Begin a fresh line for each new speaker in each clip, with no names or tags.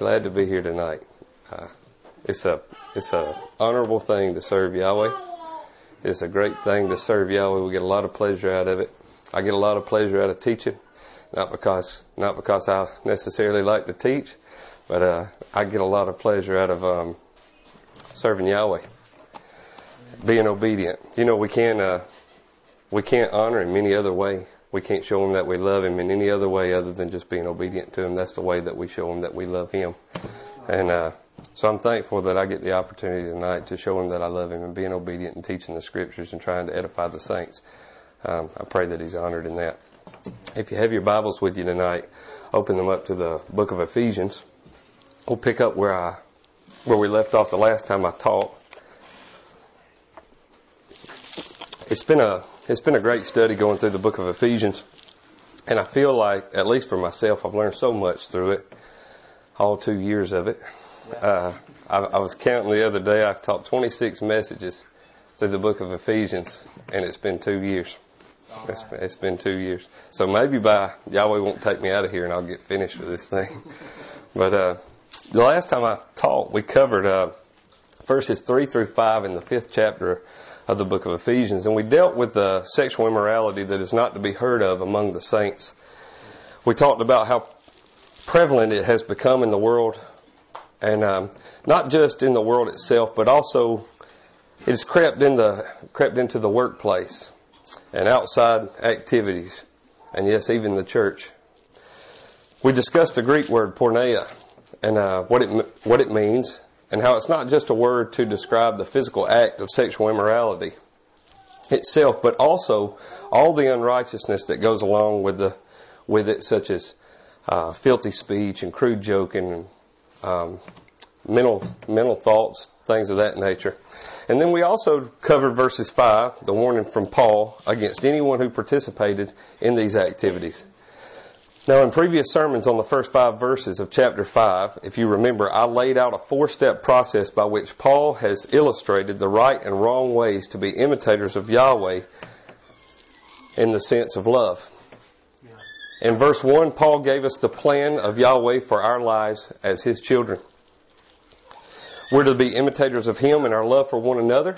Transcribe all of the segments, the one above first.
glad to be here tonight. Uh, it's a it's a honorable thing to serve Yahweh. It's a great thing to serve Yahweh. We get a lot of pleasure out of it. I get a lot of pleasure out of teaching, not because not because I necessarily like to teach, but uh, I get a lot of pleasure out of um, serving Yahweh, being obedient. You know, we can't uh, we can't honor Him any other way. We can't show Him that we love Him in any other way other than just being obedient to Him. That's the way that we show Him that we love Him. And uh, so I'm thankful that I get the opportunity tonight to show Him that I love Him and being obedient and teaching the Scriptures and trying to edify the saints. Um, I pray that He's honored in that. If you have your Bibles with you tonight, open them up to the book of Ephesians. We'll pick up where I where we left off the last time I taught. It's been a it's been a great study going through the book of Ephesians, and I feel like, at least for myself, I've learned so much through it. All two years of it. Uh, I, I was counting the other day. I've taught 26 messages through the book of Ephesians, and it's been two years. It's, it's been two years. So maybe by Yahweh won't take me out of here, and I'll get finished with this thing. But uh, the last time I taught, we covered uh, verses three through five in the fifth chapter of the book of Ephesians, and we dealt with the sexual immorality that is not to be heard of among the saints. We talked about how prevalent it has become in the world, and um, not just in the world itself, but also it has crept in the crept into the workplace and outside activities, and yes, even the church. We discussed the Greek word porneia and uh, what it what it means, and how it's not just a word to describe the physical act of sexual immorality itself, but also all the unrighteousness that goes along with the with it, such as uh, filthy speech and crude joking and um, mental mental thoughts, things of that nature. And then we also covered verses five, the warning from Paul against anyone who participated in these activities. Now, in previous sermons on the first five verses of chapter 5, if you remember, I laid out a four step process by which Paul has illustrated the right and wrong ways to be imitators of Yahweh in the sense of love. In verse 1, Paul gave us the plan of Yahweh for our lives as his children. We're to be imitators of him in our love for one another.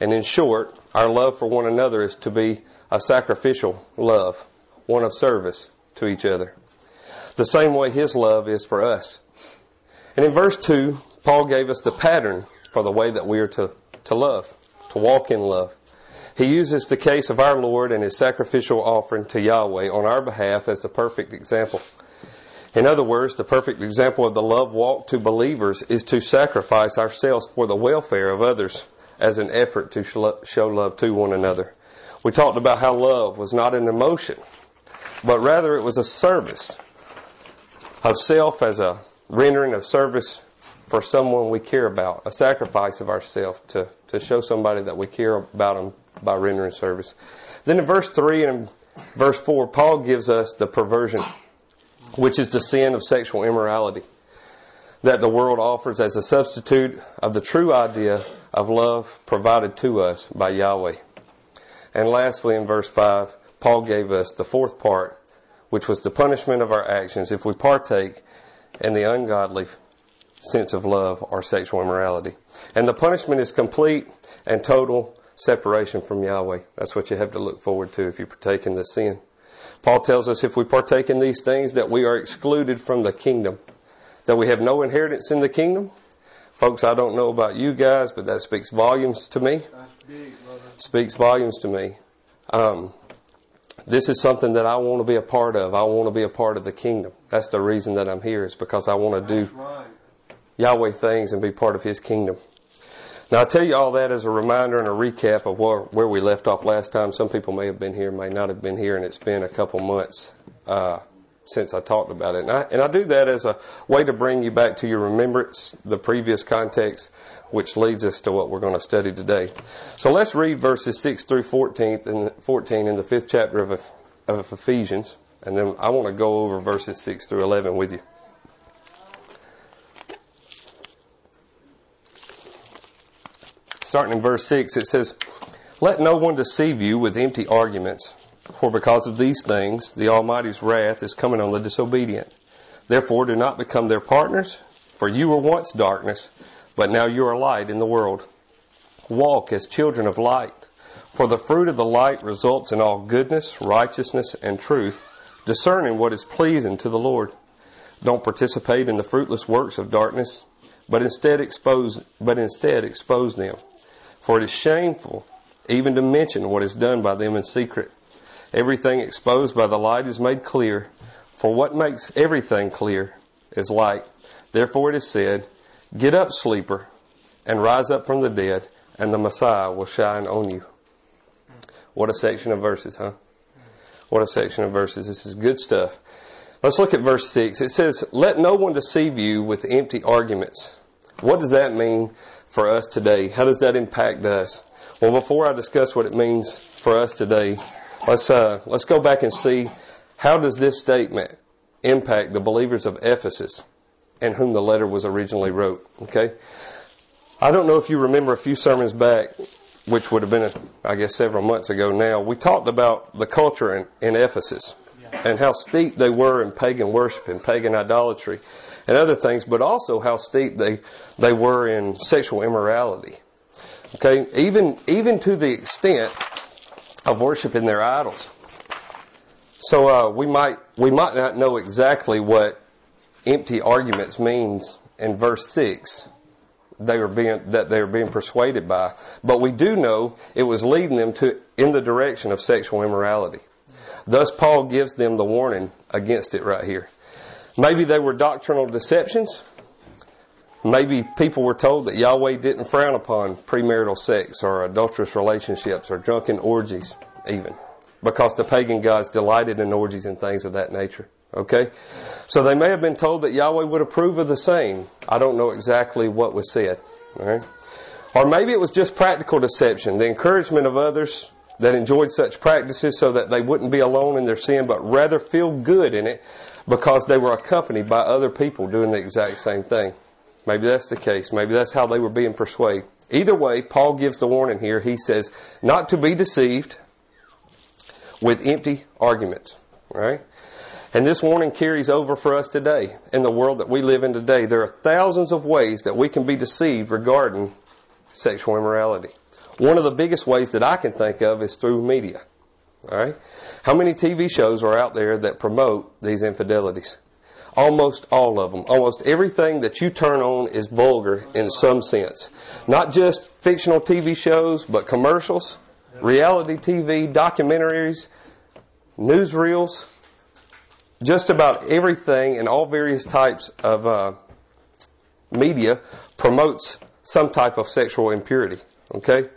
And in short, our love for one another is to be a sacrificial love, one of service to each other. The same way His love is for us. And in verse 2, Paul gave us the pattern for the way that we are to, to love, to walk in love. He uses the case of our Lord and His sacrificial offering to Yahweh on our behalf as the perfect example. In other words, the perfect example of the love walk to believers is to sacrifice ourselves for the welfare of others as an effort to show love to one another. We talked about how love was not an emotion, but rather it was a service of self as a rendering of service for someone we care about, a sacrifice of ourselves to, to show somebody that we care about them by rendering service. Then in verse 3 and verse 4, Paul gives us the perversion, which is the sin of sexual immorality that the world offers as a substitute of the true idea of love provided to us by Yahweh. And lastly, in verse 5, Paul gave us the fourth part, which was the punishment of our actions if we partake in the ungodly sense of love or sexual immorality. And the punishment is complete and total separation from Yahweh. That's what you have to look forward to if you partake in this sin. Paul tells us if we partake in these things that we are excluded from the kingdom, that we have no inheritance in the kingdom. Folks, I don't know about you guys, but that speaks volumes to me. Speaks volumes to me. Um, this is something that I want to be a part of. I want to be a part of the kingdom. That's the reason that I'm here, is because I want to do right. Yahweh things and be part of His kingdom. Now, I tell you all that as a reminder and a recap of where, where we left off last time. Some people may have been here, may not have been here, and it's been a couple months uh, since I talked about it. And I, and I do that as a way to bring you back to your remembrance, the previous context, which leads us to what we're going to study today. So let's read verses 6 through 14 in, 14 in the fifth chapter of, of Ephesians, and then I want to go over verses 6 through 11 with you. Starting in verse 6, it says, Let no one deceive you with empty arguments, for because of these things the Almighty's wrath is coming on the disobedient. Therefore, do not become their partners, for you were once darkness, but now you are light in the world. Walk as children of light, for the fruit of the light results in all goodness, righteousness, and truth, discerning what is pleasing to the Lord. Don't participate in the fruitless works of darkness, but instead expose, but instead expose them. For it is shameful even to mention what is done by them in secret. Everything exposed by the light is made clear, for what makes everything clear is light. Therefore it is said, Get up, sleeper, and rise up from the dead, and the Messiah will shine on you. What a section of verses, huh? What a section of verses. This is good stuff. Let's look at verse 6. It says, Let no one deceive you with empty arguments. What does that mean for us today? How does that impact us? Well, before I discuss what it means for us today, let's, uh, let's go back and see how does this statement impact the believers of Ephesus and whom the letter was originally wrote. Okay? I don't know if you remember a few sermons back, which would have been, I guess, several months ago now. We talked about the culture in, in Ephesus and how steep they were in pagan worship and pagan idolatry and other things, but also how steep they, they were in sexual immorality. Okay? Even, even to the extent of worshiping their idols. So uh, we might we might not know exactly what empty arguments means in verse six. They were being that they were being persuaded by, but we do know it was leading them to in the direction of sexual immorality. Thus, Paul gives them the warning against it right here. Maybe they were doctrinal deceptions. Maybe people were told that Yahweh didn't frown upon premarital sex or adulterous relationships or drunken orgies, even because the pagan gods delighted in orgies and things of that nature. Okay? So they may have been told that Yahweh would approve of the same. I don't know exactly what was said. Right? Or maybe it was just practical deception, the encouragement of others that enjoyed such practices so that they wouldn't be alone in their sin, but rather feel good in it because they were accompanied by other people doing the exact same thing. Maybe that's the case. Maybe that's how they were being persuaded. Either way, Paul gives the warning here. He says, not to be deceived with empty arguments, right? And this warning carries over for us today in the world that we live in today. There are thousands of ways that we can be deceived regarding sexual immorality. One of the biggest ways that I can think of is through media. All right? How many TV shows are out there that promote these infidelities? Almost all of them. Almost everything that you turn on is vulgar in some sense. Not just fictional TV shows, but commercials, reality TV, documentaries, newsreels, just about everything and all various types of uh, media promotes some type of sexual impurity. Okay,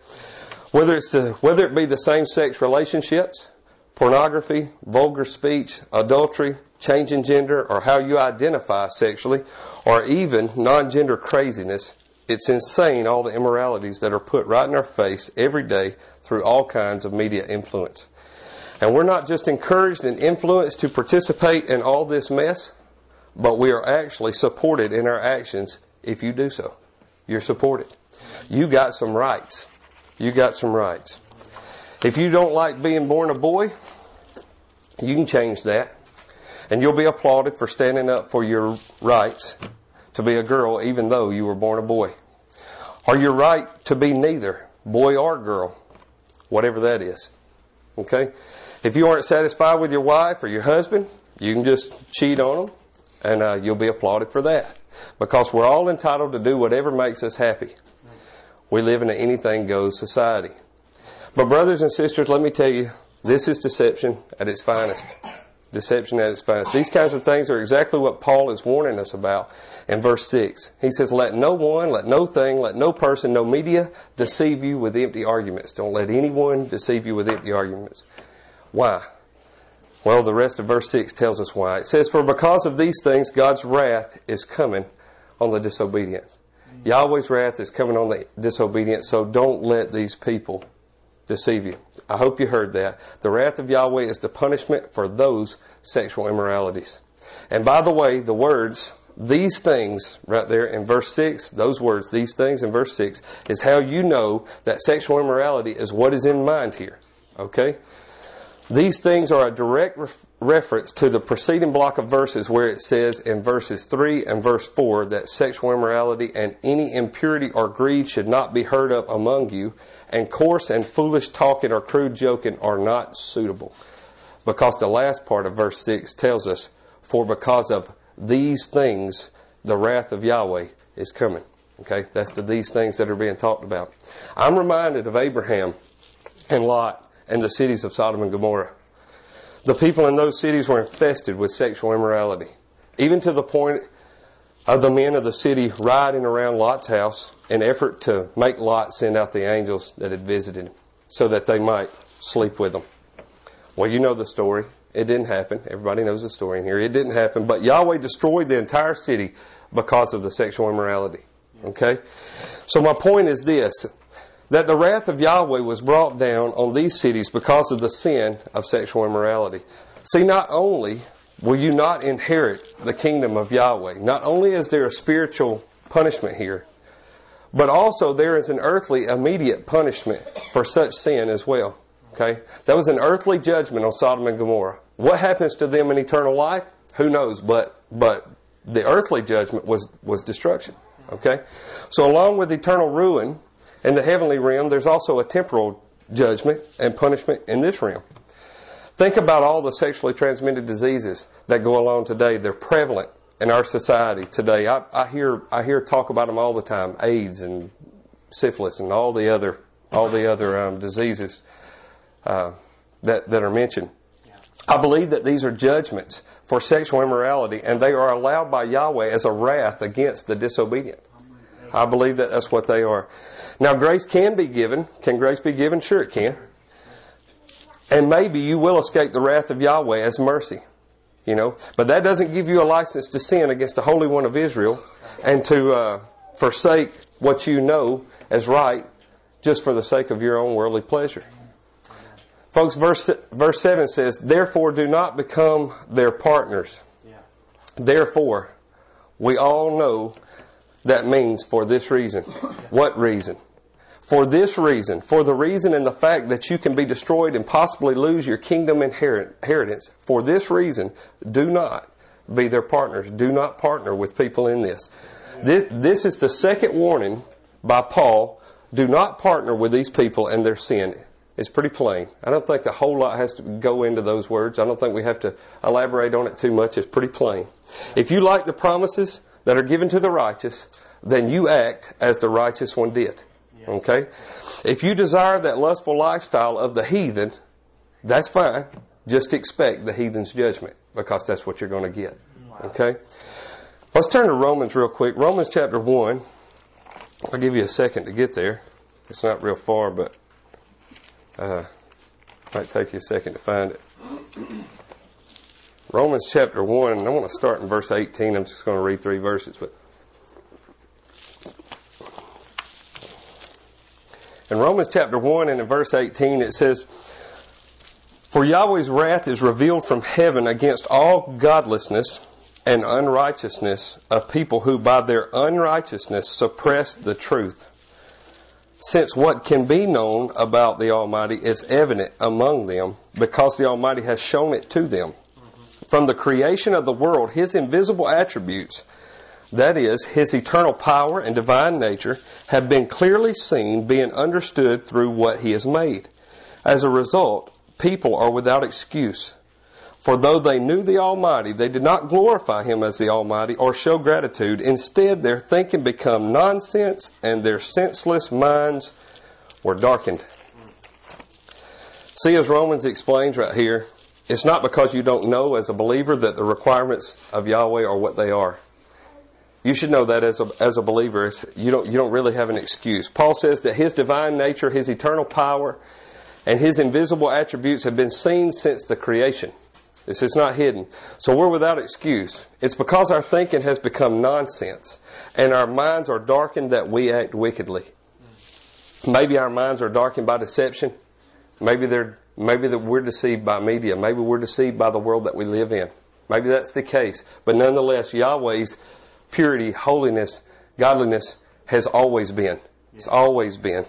whether it's the, whether it be the same sex relationships, pornography, vulgar speech, adultery, changing gender, or how you identify sexually, or even non-gender craziness. It's insane all the immoralities that are put right in our face every day through all kinds of media influence. And we're not just encouraged and influenced to participate in all this mess, but we are actually supported in our actions if you do so. You're supported. You got some rights. You got some rights. If you don't like being born a boy, you can change that. And you'll be applauded for standing up for your rights to be a girl even though you were born a boy. Or your right to be neither, boy or girl, whatever that is. Okay? If you aren't satisfied with your wife or your husband, you can just cheat on them and uh, you'll be applauded for that. Because we're all entitled to do whatever makes us happy. We live in an anything goes society. But, brothers and sisters, let me tell you, this is deception at its finest. Deception at its finest. These kinds of things are exactly what Paul is warning us about in verse 6. He says, Let no one, let no thing, let no person, no media deceive you with empty arguments. Don't let anyone deceive you with empty arguments. Why? Well, the rest of verse 6 tells us why. It says, For because of these things, God's wrath is coming on the disobedient. Yahweh's wrath is coming on the disobedient, so don't let these people deceive you. I hope you heard that. The wrath of Yahweh is the punishment for those sexual immoralities. And by the way, the words, these things, right there in verse 6, those words, these things in verse 6, is how you know that sexual immorality is what is in mind here. Okay? These things are a direct ref- reference to the preceding block of verses where it says in verses 3 and verse 4 that sexual immorality and any impurity or greed should not be heard of among you, and coarse and foolish talking or crude joking are not suitable. Because the last part of verse 6 tells us, For because of these things the wrath of Yahweh is coming. Okay, that's the these things that are being talked about. I'm reminded of Abraham and Lot and the cities of Sodom and Gomorrah. The people in those cities were infested with sexual immorality, even to the point of the men of the city riding around Lot's house in effort to make Lot send out the angels that had visited him so that they might sleep with them. Well, you know the story. It didn't happen. Everybody knows the story in here. It didn't happen. But Yahweh destroyed the entire city because of the sexual immorality. Okay? So my point is this that the wrath of Yahweh was brought down on these cities because of the sin of sexual immorality. See, not only will you not inherit the kingdom of Yahweh, not only is there a spiritual punishment here, but also there is an earthly immediate punishment for such sin as well. Okay? That was an earthly judgment on Sodom and Gomorrah. What happens to them in eternal life? Who knows? But but the earthly judgment was was destruction. Okay? So along with eternal ruin, in the heavenly realm, there's also a temporal judgment and punishment in this realm. Think about all the sexually transmitted diseases that go along today. They're prevalent in our society today. I, I hear I hear talk about them all the time: AIDS and syphilis and all the other all the other um, diseases uh, that that are mentioned. I believe that these are judgments for sexual immorality, and they are allowed by Yahweh as a wrath against the disobedient. I believe that that's what they are. Now, grace can be given. Can grace be given? Sure, it can. And maybe you will escape the wrath of Yahweh as mercy. You know, but that doesn't give you a license to sin against the Holy One of Israel and to uh, forsake what you know as right just for the sake of your own worldly pleasure. Folks, verse, verse 7 says, Therefore do not become their partners. Therefore, we all know that means for this reason. What reason? For this reason, for the reason and the fact that you can be destroyed and possibly lose your kingdom inheritance. For this reason, do not be their partners. Do not partner with people in this. This, this is the second warning by Paul. Do not partner with these people and their sin. It's pretty plain. I don't think a whole lot has to go into those words. I don't think we have to elaborate on it too much. It's pretty plain. If you like the promises that are given to the righteous, then you act as the righteous one did. Okay? If you desire that lustful lifestyle of the heathen, that's fine. Just expect the heathen's judgment because that's what you're going to get. Okay? Let's turn to Romans real quick. Romans chapter 1. I'll give you a second to get there. It's not real far, but uh, might take you a second to find it. Romans chapter 1, and I want to start in verse 18. I'm just going to read three verses, but In Romans chapter 1 and in verse 18 it says, For Yahweh's wrath is revealed from heaven against all godlessness and unrighteousness of people who by their unrighteousness suppress the truth. Since what can be known about the Almighty is evident among them because the Almighty has shown it to them. From the creation of the world, His invisible attributes, that is, his eternal power and divine nature, have been clearly seen, being understood through what he has made. As a result, people are without excuse. For though they knew the Almighty, they did not glorify him as the Almighty or show gratitude. Instead, their thinking became nonsense and their senseless minds were darkened. See, as Romans explains right here, it's not because you don't know as a believer that the requirements of Yahweh are what they are. You should know that as a, as a believer, you don't, you don't really have an excuse. Paul says that his divine nature, his eternal power, and his invisible attributes have been seen since the creation. This is not hidden. So we're without excuse. It's because our thinking has become nonsense and our minds are darkened that we act wickedly. Maybe our minds are darkened by deception. Maybe they're maybe that we're deceived by media. Maybe we're deceived by the world that we live in. Maybe that's the case. But nonetheless, Yahweh's purity, holiness, godliness has always been. It's always been.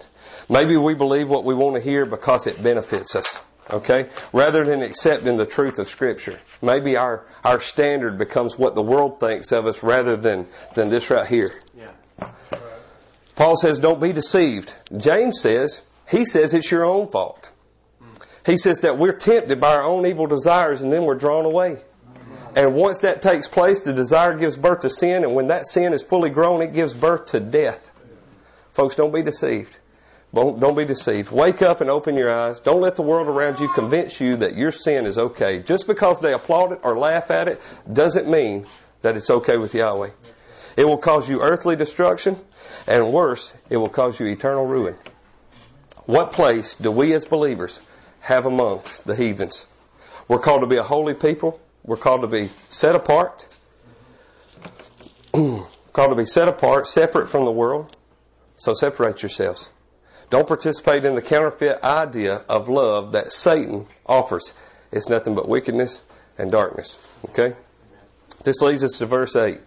Maybe we believe what we want to hear because it benefits us. Okay? Rather than accepting the truth of Scripture. Maybe our, our standard becomes what the world thinks of us rather than, than this right here.
Yeah.
Paul says, don't be deceived. James says, he says it's your own fault. He says that we're tempted by our own evil desires and then we're drawn away. And once that takes place, the desire gives birth to sin, and when that sin is fully grown, it gives birth to death. Folks, don't be deceived. Don't, be deceived. Wake up and open your eyes. Don't let the world around you convince you that your sin is okay. Just because they applaud it or laugh at it doesn't mean that it's okay with Yahweh. It will cause you earthly destruction, and worse, it will cause you eternal ruin. What place do we as believers have amongst the heathens? We're called to be a holy people. We're called to be set apart. called to be set apart, separate from the world. So separate yourselves. Don't participate in the counterfeit idea of love that Satan offers. It's nothing but wickedness and darkness. Okay? This leads us to verse 8.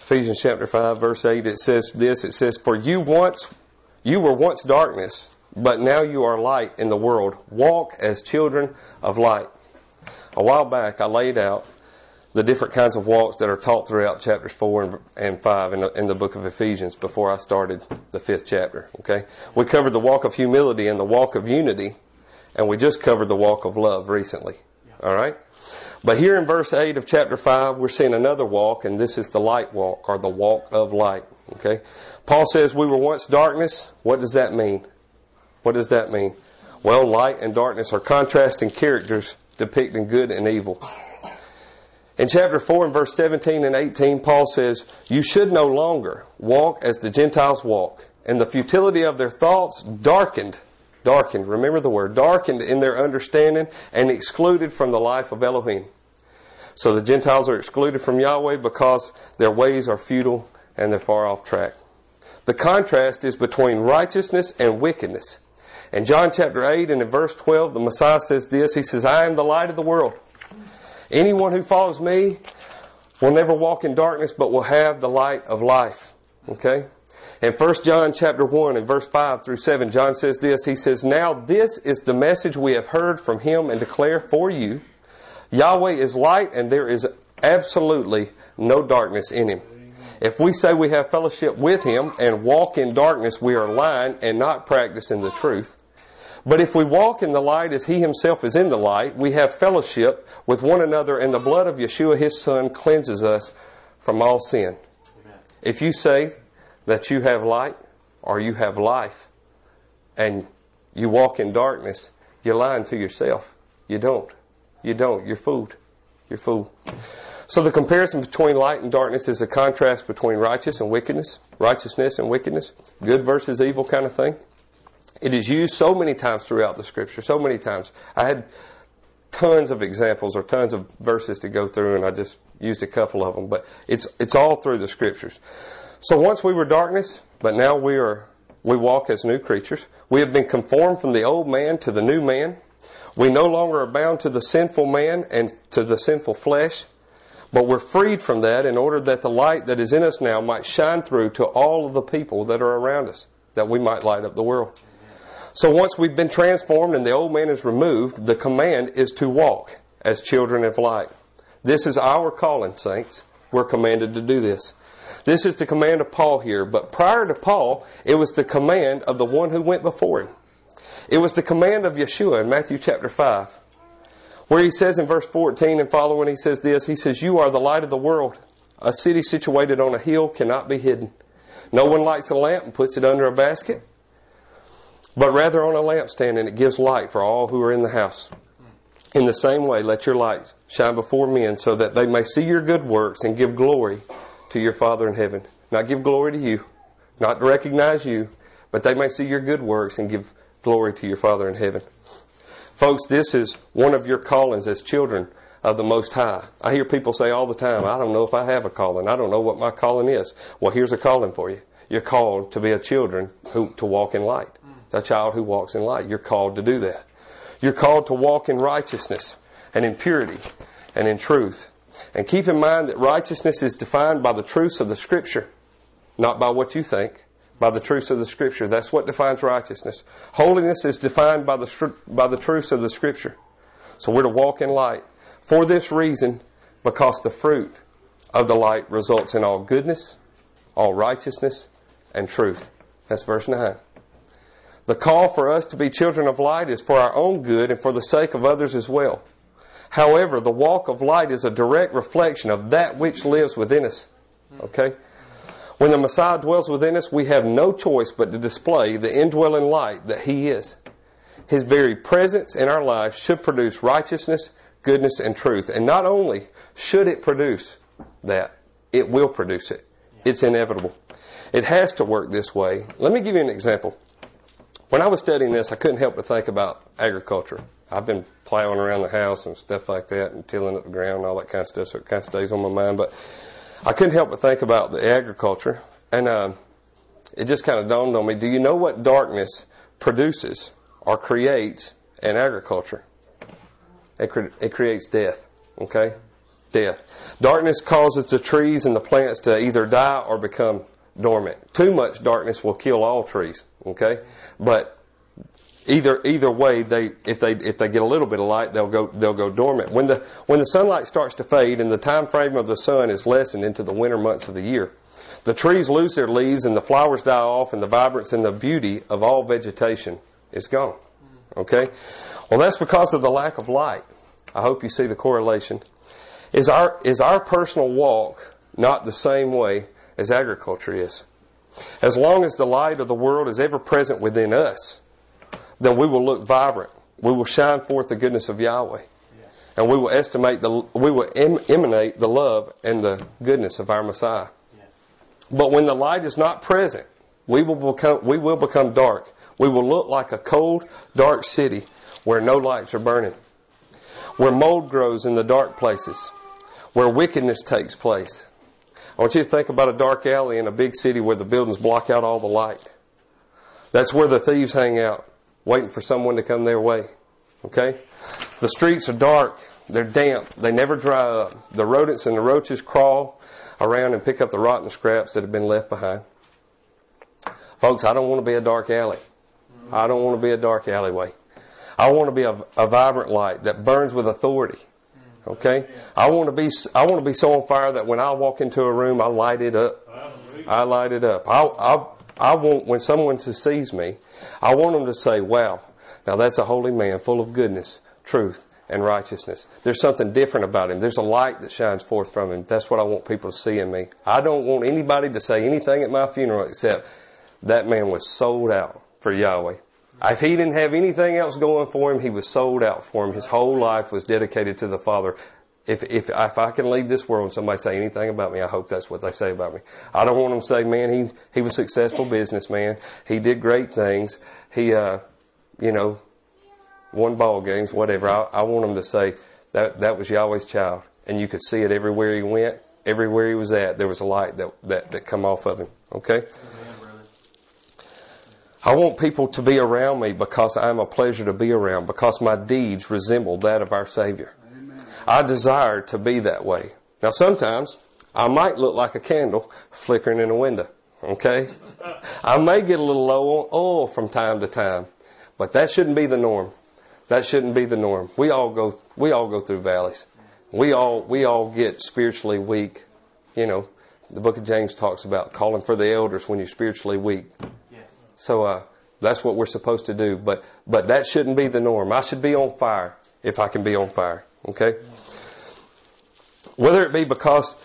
Ephesians chapter 5, verse 8, it says this it says, For you once you were once darkness, but now you are light in the world. Walk as children of light a while back, I laid out the different kinds of walks that are taught throughout chapters 4 and 5 in the, in the book of Ephesians before I started the fifth chapter. Okay? We covered the walk of humility and the walk of unity, and we just covered the walk of love recently. All right? But here in verse 8 of chapter 5, we're seeing another walk, and this is the light walk, or the walk of light. Okay? Paul says, We were once darkness. What does that mean? What does that mean? Well, light and darkness are contrasting characters depicting good and evil. In chapter 4 and verse 17 and 18, Paul says, You should no longer walk as the Gentiles walk, and the futility of their thoughts darkened, darkened, remember the word, darkened in their understanding and excluded from the life of Elohim. So the Gentiles are excluded from Yahweh because their ways are futile and they're far off track. The contrast is between righteousness and wickedness. In John chapter 8 and in verse 12, the Messiah says this He says, I am the light of the world. Anyone who follows me will never walk in darkness, but will have the light of life. Okay? In 1 John chapter 1 and verse 5 through 7, John says this. He says, Now this is the message we have heard from him and declare for you. Yahweh is light and there is absolutely no darkness in him. If we say we have fellowship with him and walk in darkness, we are lying and not practicing the truth. But if we walk in the light as He Himself is in the light, we have fellowship with one another, and the blood of Yeshua, His Son, cleanses us from all sin. Amen. If you say that you have light or you have life and you walk in darkness, you're lying to yourself. You don't. You don't. You're fooled. You're fooled. So the comparison between light and darkness is a contrast between righteous and wickedness, righteousness and wickedness, good versus evil kind of thing. It is used so many times throughout the scripture, so many times. I had tons of examples or tons of verses to go through, and I just used a couple of them, but it's, it's all through the scriptures. So once we were darkness, but now we are, we walk as new creatures. We have been conformed from the old man to the new man. We no longer are bound to the sinful man and to the sinful flesh, but we're freed from that in order that the light that is in us now might shine through to all of the people that are around us, that we might light up the world. So once we've been transformed and the old man is removed, the command is to walk as children of light. This is our calling, saints. We're commanded to do this. This is the command of Paul here, but prior to Paul, it was the command of the one who went before him. It was the command of Yeshua in Matthew chapter 5, where he says in verse 14 and following, he says this He says, You are the light of the world. A city situated on a hill cannot be hidden. No one lights a lamp and puts it under a basket but rather on a lampstand, and it gives light for all who are in the house. In the same way, let your light shine before men so that they may see your good works and give glory to your Father in heaven. Not give glory to you, not to recognize you, but they may see your good works and give glory to your Father in heaven. Folks, this is one of your callings as children of the Most High. I hear people say all the time, I don't know if I have a calling. I don't know what my calling is. Well, here's a calling for you. You're called to be a children who, to walk in light a child who walks in light. You're called to do that. You're called to walk in righteousness and in purity and in truth. And keep in mind that righteousness is defined by the truths of the Scripture, not by what you think, by the truths of the Scripture. That's what defines righteousness. Holiness is defined by the, by the truths of the Scripture. So we're to walk in light. For this reason, because the fruit of the light results in all goodness, all righteousness, and truth. That's verse 9. The call for us to be children of light is for our own good and for the sake of others as well. However, the walk of light is a direct reflection of that which lives within us. Okay? When the Messiah dwells within us, we have no choice but to display the indwelling light that He is. His very presence in our lives should produce righteousness, goodness, and truth. And not only should it produce that, it will produce it. It's inevitable. It has to work this way. Let me give you an example. When I was studying this, I couldn't help but think about agriculture. I've been plowing around the house and stuff like that and tilling up the ground and all that kind of stuff, so it kind of stays on my mind. But I couldn't help but think about the agriculture. And um, it just kind of dawned on me do you know what darkness produces or creates in agriculture? It, cre- it creates death. Okay? Death. Darkness causes the trees and the plants to either die or become dormant. Too much darkness will kill all trees. Okay? But either either way they if they if they get a little bit of light they'll go they'll go dormant. When the when the sunlight starts to fade and the time frame of the sun is lessened into the winter months of the year the trees lose their leaves and the flowers die off and the vibrance and the beauty of all vegetation is gone. Okay? Well that's because of the lack of light. I hope you see the correlation. Is our is our personal walk not the same way as agriculture is as long as the light of the world is ever present within us then we will look vibrant. We will shine forth the goodness of Yahweh. Yes. And we will estimate the, we will em, emanate the love and the goodness of our Messiah. Yes. But when the light is not present, we will become, we will become dark. We will look like a cold, dark city where no lights are burning. Where mold grows in the dark places. Where wickedness takes place. I want you to think about a dark alley in a big city where the buildings block out all the light. That's where the thieves hang out waiting for someone to come their way. Okay? The streets are dark. They're damp. They never dry up. The rodents and the roaches crawl around and pick up the rotten scraps that have been left behind. Folks, I don't want to be a dark alley. I don't want to be a dark alleyway. I want to be a, a vibrant light that burns with authority. Okay? I want to be I want to be so on fire that when I walk into a room, I light it up. I light it up. I, I, I want when someone sees me, I want them to say, "Wow, now that's a holy man, full of goodness, truth, and righteousness." There's something different about him. There's a light that shines forth from him. That's what I want people to see in me. I don't want anybody to say anything at my funeral except that man was sold out for Yahweh. If he didn't have anything else going for him, he was sold out for him. His whole life was dedicated to the Father if, if, if I can leave this world and somebody say anything about me, I hope that's what they say about me. I don't want them to say, man, he, he was a successful businessman. He did great things. He, uh, you know, won ball games, whatever. I, I want them to say that, that was Yahweh's child. And you could see it everywhere he went, everywhere he was at, there was a light that, that, that come off of him. Okay? I want people to be around me because I'm a pleasure to be around, because my deeds resemble that of our Savior. I desire to be that way. Now, sometimes I might look like a candle flickering in a window. Okay? I may get a little low on oil from time to time, but that shouldn't be the norm. That shouldn't be the norm. We all go, we all go through valleys. We all, we all get spiritually weak. You know, the book of James talks about calling for the elders when you're spiritually weak. So, uh, that's what we're supposed to do. But, but that shouldn't be the norm. I should be on fire if I can be on fire. Okay? Whether it be because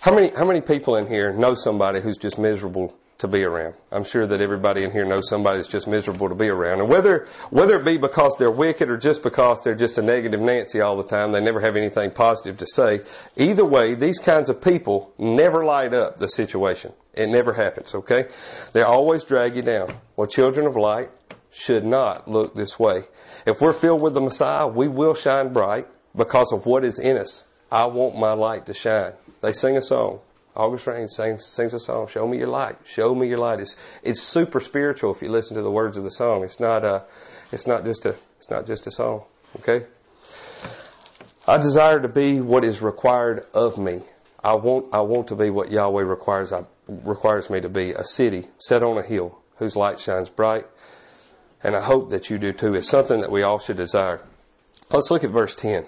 how many how many people in here know somebody who's just miserable to be around? I'm sure that everybody in here knows somebody that's just miserable to be around. And whether whether it be because they're wicked or just because they're just a negative Nancy all the time, they never have anything positive to say. Either way, these kinds of people never light up the situation. It never happens, okay? They always drag you down. Well, children of light should not look this way. If we're filled with the Messiah, we will shine bright because of what is in us. I want my light to shine. They sing a song. August Rain sings, sings a song, Show Me Your Light. Show Me Your Light. It's, it's super spiritual if you listen to the words of the song. It's not, a, it's not, just, a, it's not just a song. Okay? I desire to be what is required of me. I want, I want to be what Yahweh requires I, requires me to be a city set on a hill whose light shines bright. And I hope that you do too. It's something that we all should desire. Let's look at verse 10.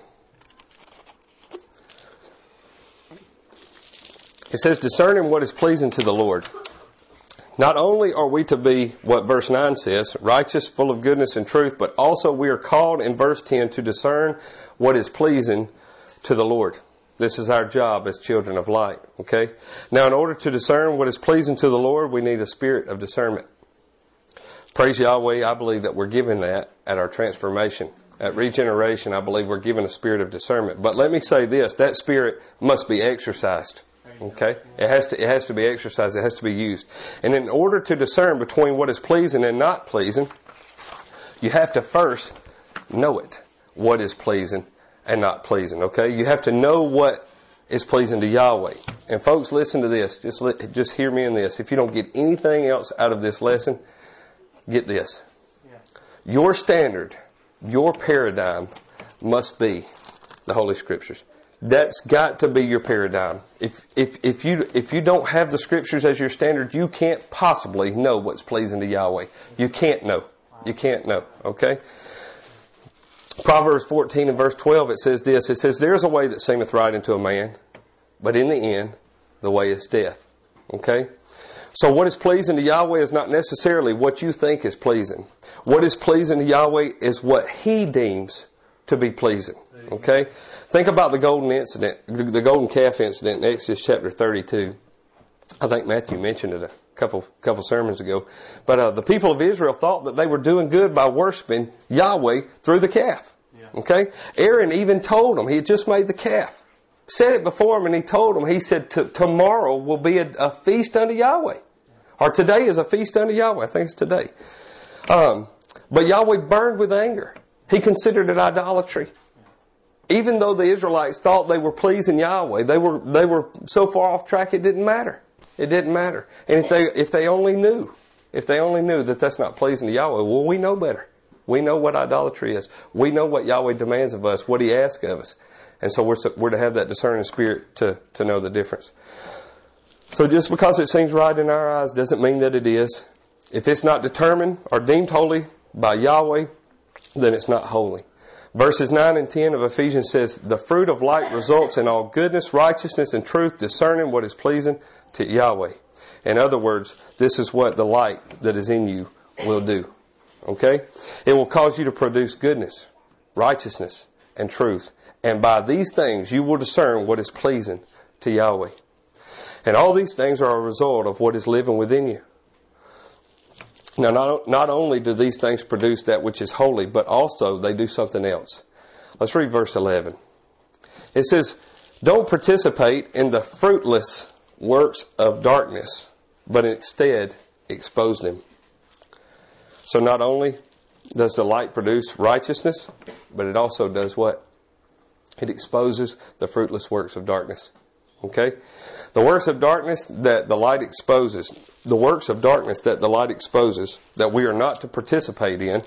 It says, discerning what is pleasing to the Lord. Not only are we to be what verse 9 says, righteous, full of goodness and truth, but also we are called in verse 10 to discern what is pleasing to the Lord. This is our job as children of light. Okay? Now, in order to discern what is pleasing to the Lord, we need a spirit of discernment. Praise Yahweh, I believe that we're given that at our transformation. At regeneration, I believe we're given a spirit of discernment. But let me say this that spirit must be exercised. Okay? It has to, it has to be exercised. It has to be used. And in order to discern between what is pleasing and not pleasing, you have to first know it. What is pleasing and not pleasing. Okay? You have to know what is pleasing to Yahweh. And folks, listen to this. Just, just hear me in this. If you don't get anything else out of this lesson, get this. Your standard, your paradigm must be the Holy Scriptures. That's got to be your paradigm. If, if, if, you, if you don't have the scriptures as your standard, you can't possibly know what's pleasing to Yahweh. You can't know. You can't know. Okay? Proverbs 14 and verse 12, it says this. It says, There's a way that seemeth right unto a man, but in the end, the way is death. Okay? So what is pleasing to Yahweh is not necessarily what you think is pleasing. What is pleasing to Yahweh is what He deems to be pleasing. Okay? Think about the golden incident, the golden calf incident in Exodus chapter 32. I think Matthew mentioned it a couple couple sermons ago. But uh, the people of Israel thought that they were doing good by worshiping Yahweh through the calf. Yeah. Okay? Aaron even told them, he had just made the calf. Said it before him and he told them, he said, tomorrow will be a, a, feast unto Yahweh. Or today is a feast unto Yahweh. I think it's today. Um, but Yahweh burned with anger. He considered it idolatry even though the Israelites thought they were pleasing Yahweh, they were, they were so far off track it didn't matter. It didn't matter. And if they, if they only knew, if they only knew that that's not pleasing to Yahweh, well, we know better. We know what idolatry is. We know what Yahweh demands of us, what He asks of us. And so we're, we're to have that discerning spirit to, to know the difference. So just because it seems right in our eyes doesn't mean that it is. If it's not determined or deemed holy by Yahweh, then it's not holy. Verses 9 and 10 of Ephesians says, The fruit of light results in all goodness, righteousness, and truth, discerning what is pleasing to Yahweh. In other words, this is what the light that is in you will do. Okay? It will cause you to produce goodness, righteousness, and truth. And by these things you will discern what is pleasing to Yahweh. And all these things are a result of what is living within you. Now, not, not only do these things produce that which is holy, but also they do something else. Let's read verse 11. It says, Don't participate in the fruitless works of darkness, but instead expose them. So, not only does the light produce righteousness, but it also does what? It exposes the fruitless works of darkness. Okay? The works of darkness that the light exposes, the works of darkness that the light exposes, that we are not to participate in,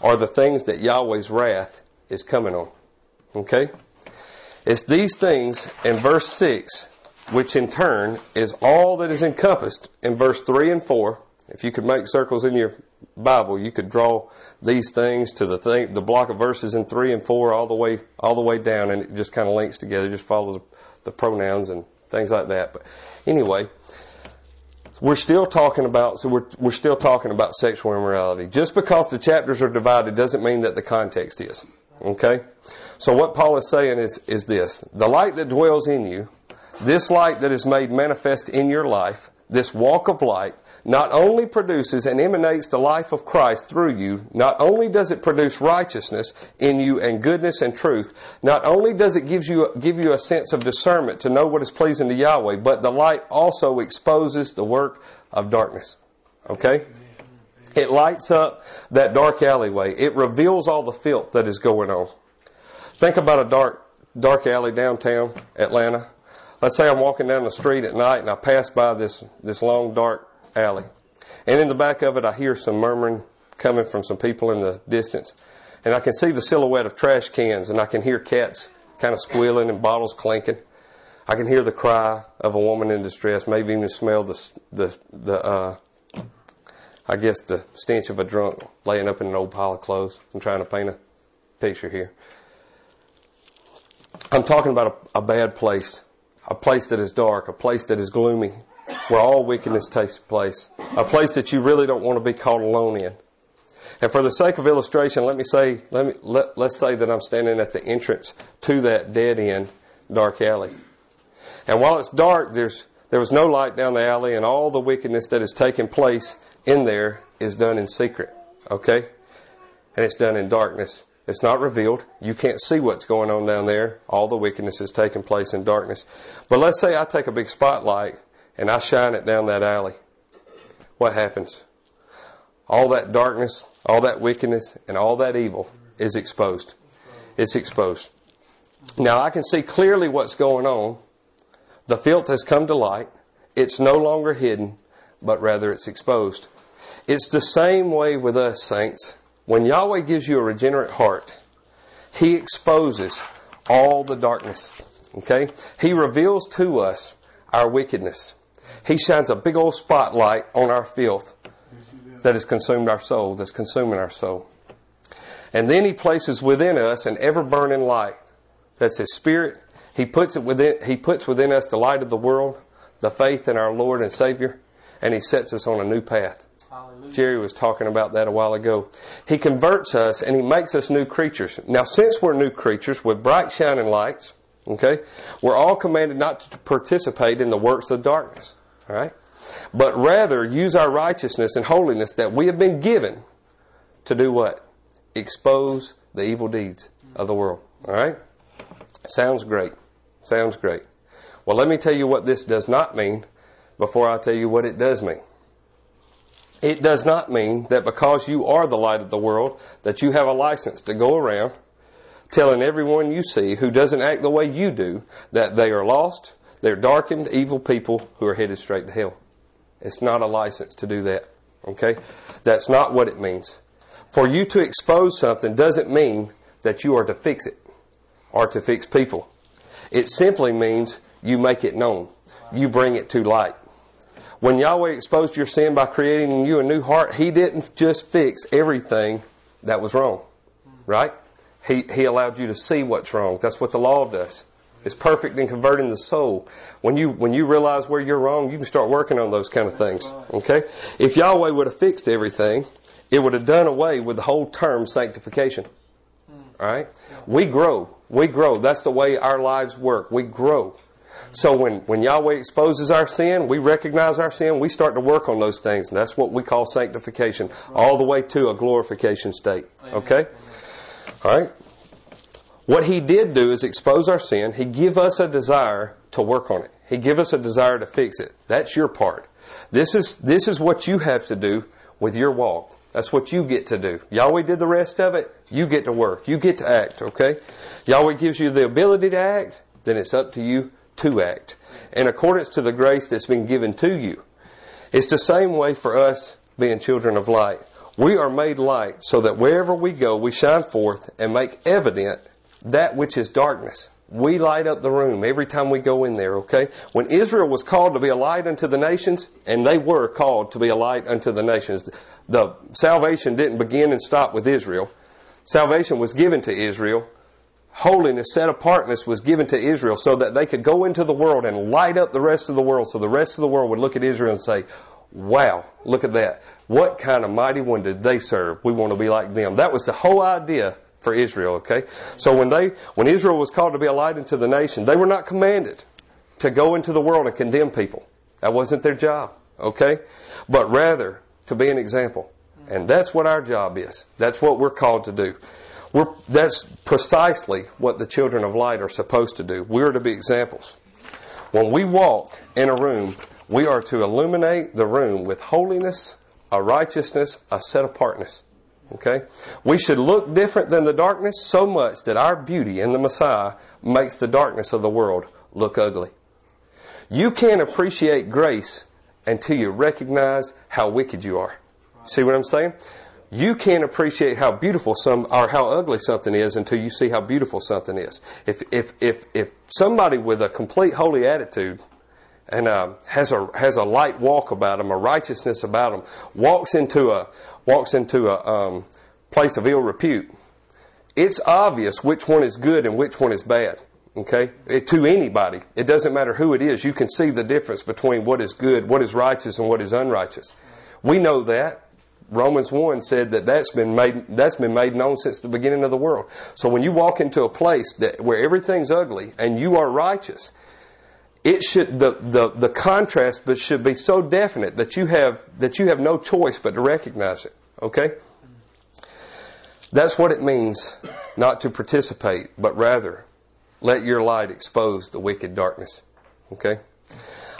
are the things that Yahweh's wrath is coming on. Okay? It's these things in verse 6, which in turn is all that is encompassed in verse 3 and 4. If you could make circles in your Bible, you could draw these things to the thing, the block of verses in 3 and 4 all the way, all the way down, and it just kind of links together, just follows the pronouns and things like that. But anyway, we're still talking about so we're we're still talking about sexual immorality. Just because the chapters are divided doesn't mean that the context is. Okay? So what Paul is saying is is this. The light that dwells in you, this light that is made manifest in your life, this walk of light, not only produces and emanates the life of Christ through you, not only does it produce righteousness in you and goodness and truth, not only does it give you, give you a sense of discernment to know what is pleasing to Yahweh, but the light also exposes the work of darkness. Okay? It lights up that dark alleyway. It reveals all the filth that is going on. Think about a dark, dark alley downtown Atlanta. Let's say I'm walking down the street at night and I pass by this, this long dark alley. And in the back of it, I hear some murmuring coming from some people in the distance. And I can see the silhouette of trash cans, and I can hear cats kind of squealing and bottles clinking. I can hear the cry of a woman in distress, maybe even smell the, the, the uh, I guess the stench of a drunk laying up in an old pile of clothes. I'm trying to paint a picture here. I'm talking about a, a bad place, a place that is dark, a place that is gloomy, where all wickedness takes place, a place that you really don't want to be caught alone in. And for the sake of illustration, let me say, let me, let, let's say that I'm standing at the entrance to that dead end dark alley. And while it's dark, there's, there was no light down the alley and all the wickedness that is taking place in there is done in secret. Okay? And it's done in darkness. It's not revealed. You can't see what's going on down there. All the wickedness is taking place in darkness. But let's say I take a big spotlight and I shine it down that alley. What happens? All that darkness, all that wickedness, and all that evil is exposed. It's exposed. Now I can see clearly what's going on. The filth has come to light. It's no longer hidden, but rather it's exposed. It's the same way with us, saints. When Yahweh gives you a regenerate heart, He exposes all the darkness. Okay? He reveals to us our wickedness. He shines a big old spotlight on our filth that has consumed our soul, that's consuming our soul. And then He places within us an ever burning light. That's His Spirit. He puts it within, He puts within us the light of the world, the faith in our Lord and Savior, and He sets us on a new path. Hallelujah. Jerry was talking about that a while ago. He converts us and He makes us new creatures. Now, since we're new creatures with bright shining lights, okay, we're all commanded not to participate in the works of darkness. All right? But rather use our righteousness and holiness that we have been given to do what? Expose the evil deeds of the world. All right? Sounds great. Sounds great. Well, let me tell you what this does not mean before I tell you what it does mean. It does not mean that because you are the light of the world that you have a license to go around telling everyone you see who doesn't act the way you do that they are lost, they're darkened, evil people who are headed straight to hell. It's not a license to do that. Okay? That's not what it means. For you to expose something doesn't mean that you are to fix it or to fix people. It simply means you make it known. You bring it to light. When Yahweh exposed your sin by creating in you a new heart, He didn't just fix everything that was wrong. Right? He, he allowed you to see what's wrong. That's what the law does. It's perfect in converting the soul. When you when you realize where you're wrong, you can start working on those kind of things. Okay? If Yahweh would have fixed everything, it would have done away with the whole term sanctification. Hmm. All right? We grow. We grow. That's the way our lives work. We grow. So when, when Yahweh exposes our sin, we recognize our sin, we start to work on those things. And that's what we call sanctification, all the way to a glorification state. Okay? All right? What he did do is expose our sin. He give us a desire to work on it. He give us a desire to fix it. That's your part. This is, this is what you have to do with your walk. That's what you get to do. Yahweh did the rest of it. You get to work. You get to act, okay? Yahweh gives you the ability to act, then it's up to you to act in accordance to the grace that's been given to you. It's the same way for us being children of light. We are made light so that wherever we go, we shine forth and make evident that which is darkness. We light up the room every time we go in there, okay? When Israel was called to be a light unto the nations, and they were called to be a light unto the nations, the salvation didn't begin and stop with Israel. Salvation was given to Israel holiness, set apartness was given to Israel so that they could go into the world and light up the rest of the world so the rest of the world would look at Israel and say, wow, look at that. What kind of mighty one did they serve? We want to be like them. That was the whole idea for Israel, okay? So when they, when Israel was called to be a light unto the nation, they were not commanded to go into the world and condemn people. That wasn't their job, okay? But rather to be an example. And that's what our job is. That's what we're called to do. We're, that's precisely what the children of light are supposed to do. We are to be examples. When we walk in a room, we are to illuminate the room with holiness, a righteousness, a set apartness. Okay? We should look different than the darkness so much that our beauty in the Messiah makes the darkness of the world look ugly. You can't appreciate grace until you recognize how wicked you are. See what I'm saying? you can't appreciate how beautiful some or how ugly something is until you see how beautiful something is. If if if if somebody with a complete holy attitude and uh, has a has a light walk about him, a righteousness about him, walks into a walks into a um, place of ill repute, it's obvious which one is good and which one is bad. Okay, it, to anybody, it doesn't matter who it is. You can see the difference between what is good, what is righteous, and what is unrighteous. We know that Romans 1 said that that's been made, that's been made known since the beginning of the world. So when you walk into a place that, where everything's ugly and you are righteous, it should, the, the, the contrast but should be so definite that you have, that you have no choice but to recognize it. Okay? That's what it means not to participate, but rather let your light expose the wicked darkness. Okay?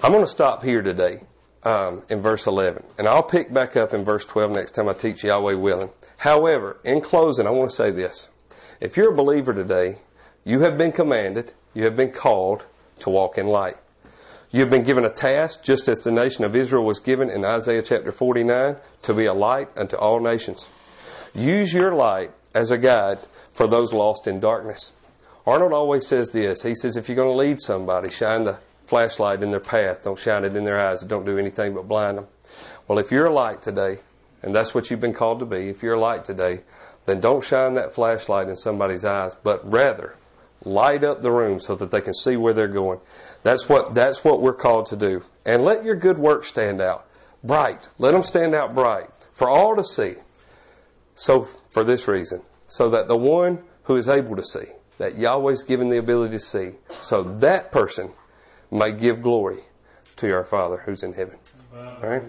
I'm going to stop here today um, in verse 11. And I'll pick back up in verse 12 next time I teach Yahweh willing. However, in closing, I want to say this. If you're a believer today, you have been commanded, you have been called to walk in light. You have been given a task, just as the nation of Israel was given in Isaiah chapter 49, to be a light unto all nations. Use your light as a guide for those lost in darkness. Arnold always says this. He says, if you're going to lead somebody, shine the flashlight in their path. Don't shine it in their eyes. Don't do anything but blind them. Well, if you're a light today, and that's what you've been called to be, if you're a light today, then don't shine that flashlight in somebody's eyes, but rather light up the room so that they can see where they're going. That's what, that's what we're called to do. And let your good work stand out bright. Let them stand out bright for all to see. So, for this reason, so that the one who is able to see, that Yahweh's given the ability to see, so that person may give glory to our Father who's in heaven. All right?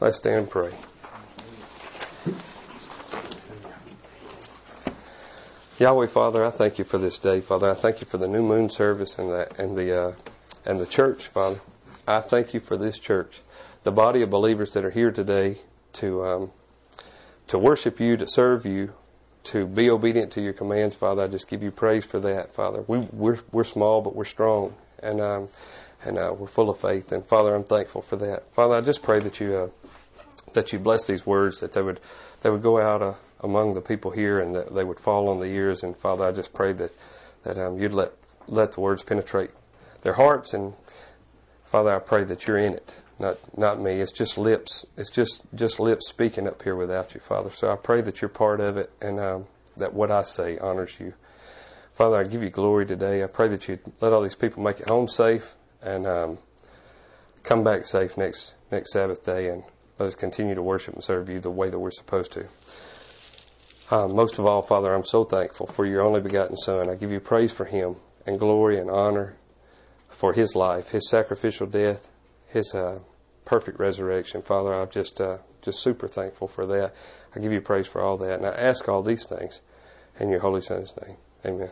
Let's stand and pray. Yahweh, Father, I thank you for this day, Father. I thank you for the new moon service and the and the uh, and the church, Father. I thank you for this church, the body of believers that are here today to um, to worship you, to serve you, to be obedient to your commands, Father. I just give you praise for that, Father. We we're we're small, but we're strong, and um, and uh, we're full of faith. And Father, I'm thankful for that. Father, I just pray that you uh, that you bless these words, that they would they would go out uh, among the people here, and that they would fall on the ears. And Father, I just pray that that um, you'd let let the words penetrate their hearts. And Father, I pray that you're in it, not not me. It's just lips. It's just just lips speaking up here without you, Father. So I pray that you're part of it, and um, that what I say honors you. Father, I give you glory today. I pray that you let all these people make it home safe and um, come back safe next next Sabbath day, and let us continue to worship and serve you the way that we're supposed to. Uh, most of all, Father, I'm so thankful for your only begotten Son. I give you praise for him and glory and honor for his life, his sacrificial death, his uh, perfect resurrection. Father, I'm just uh, just super thankful for that. I give you praise for all that, and I ask all these things in your holy Son's name. Amen.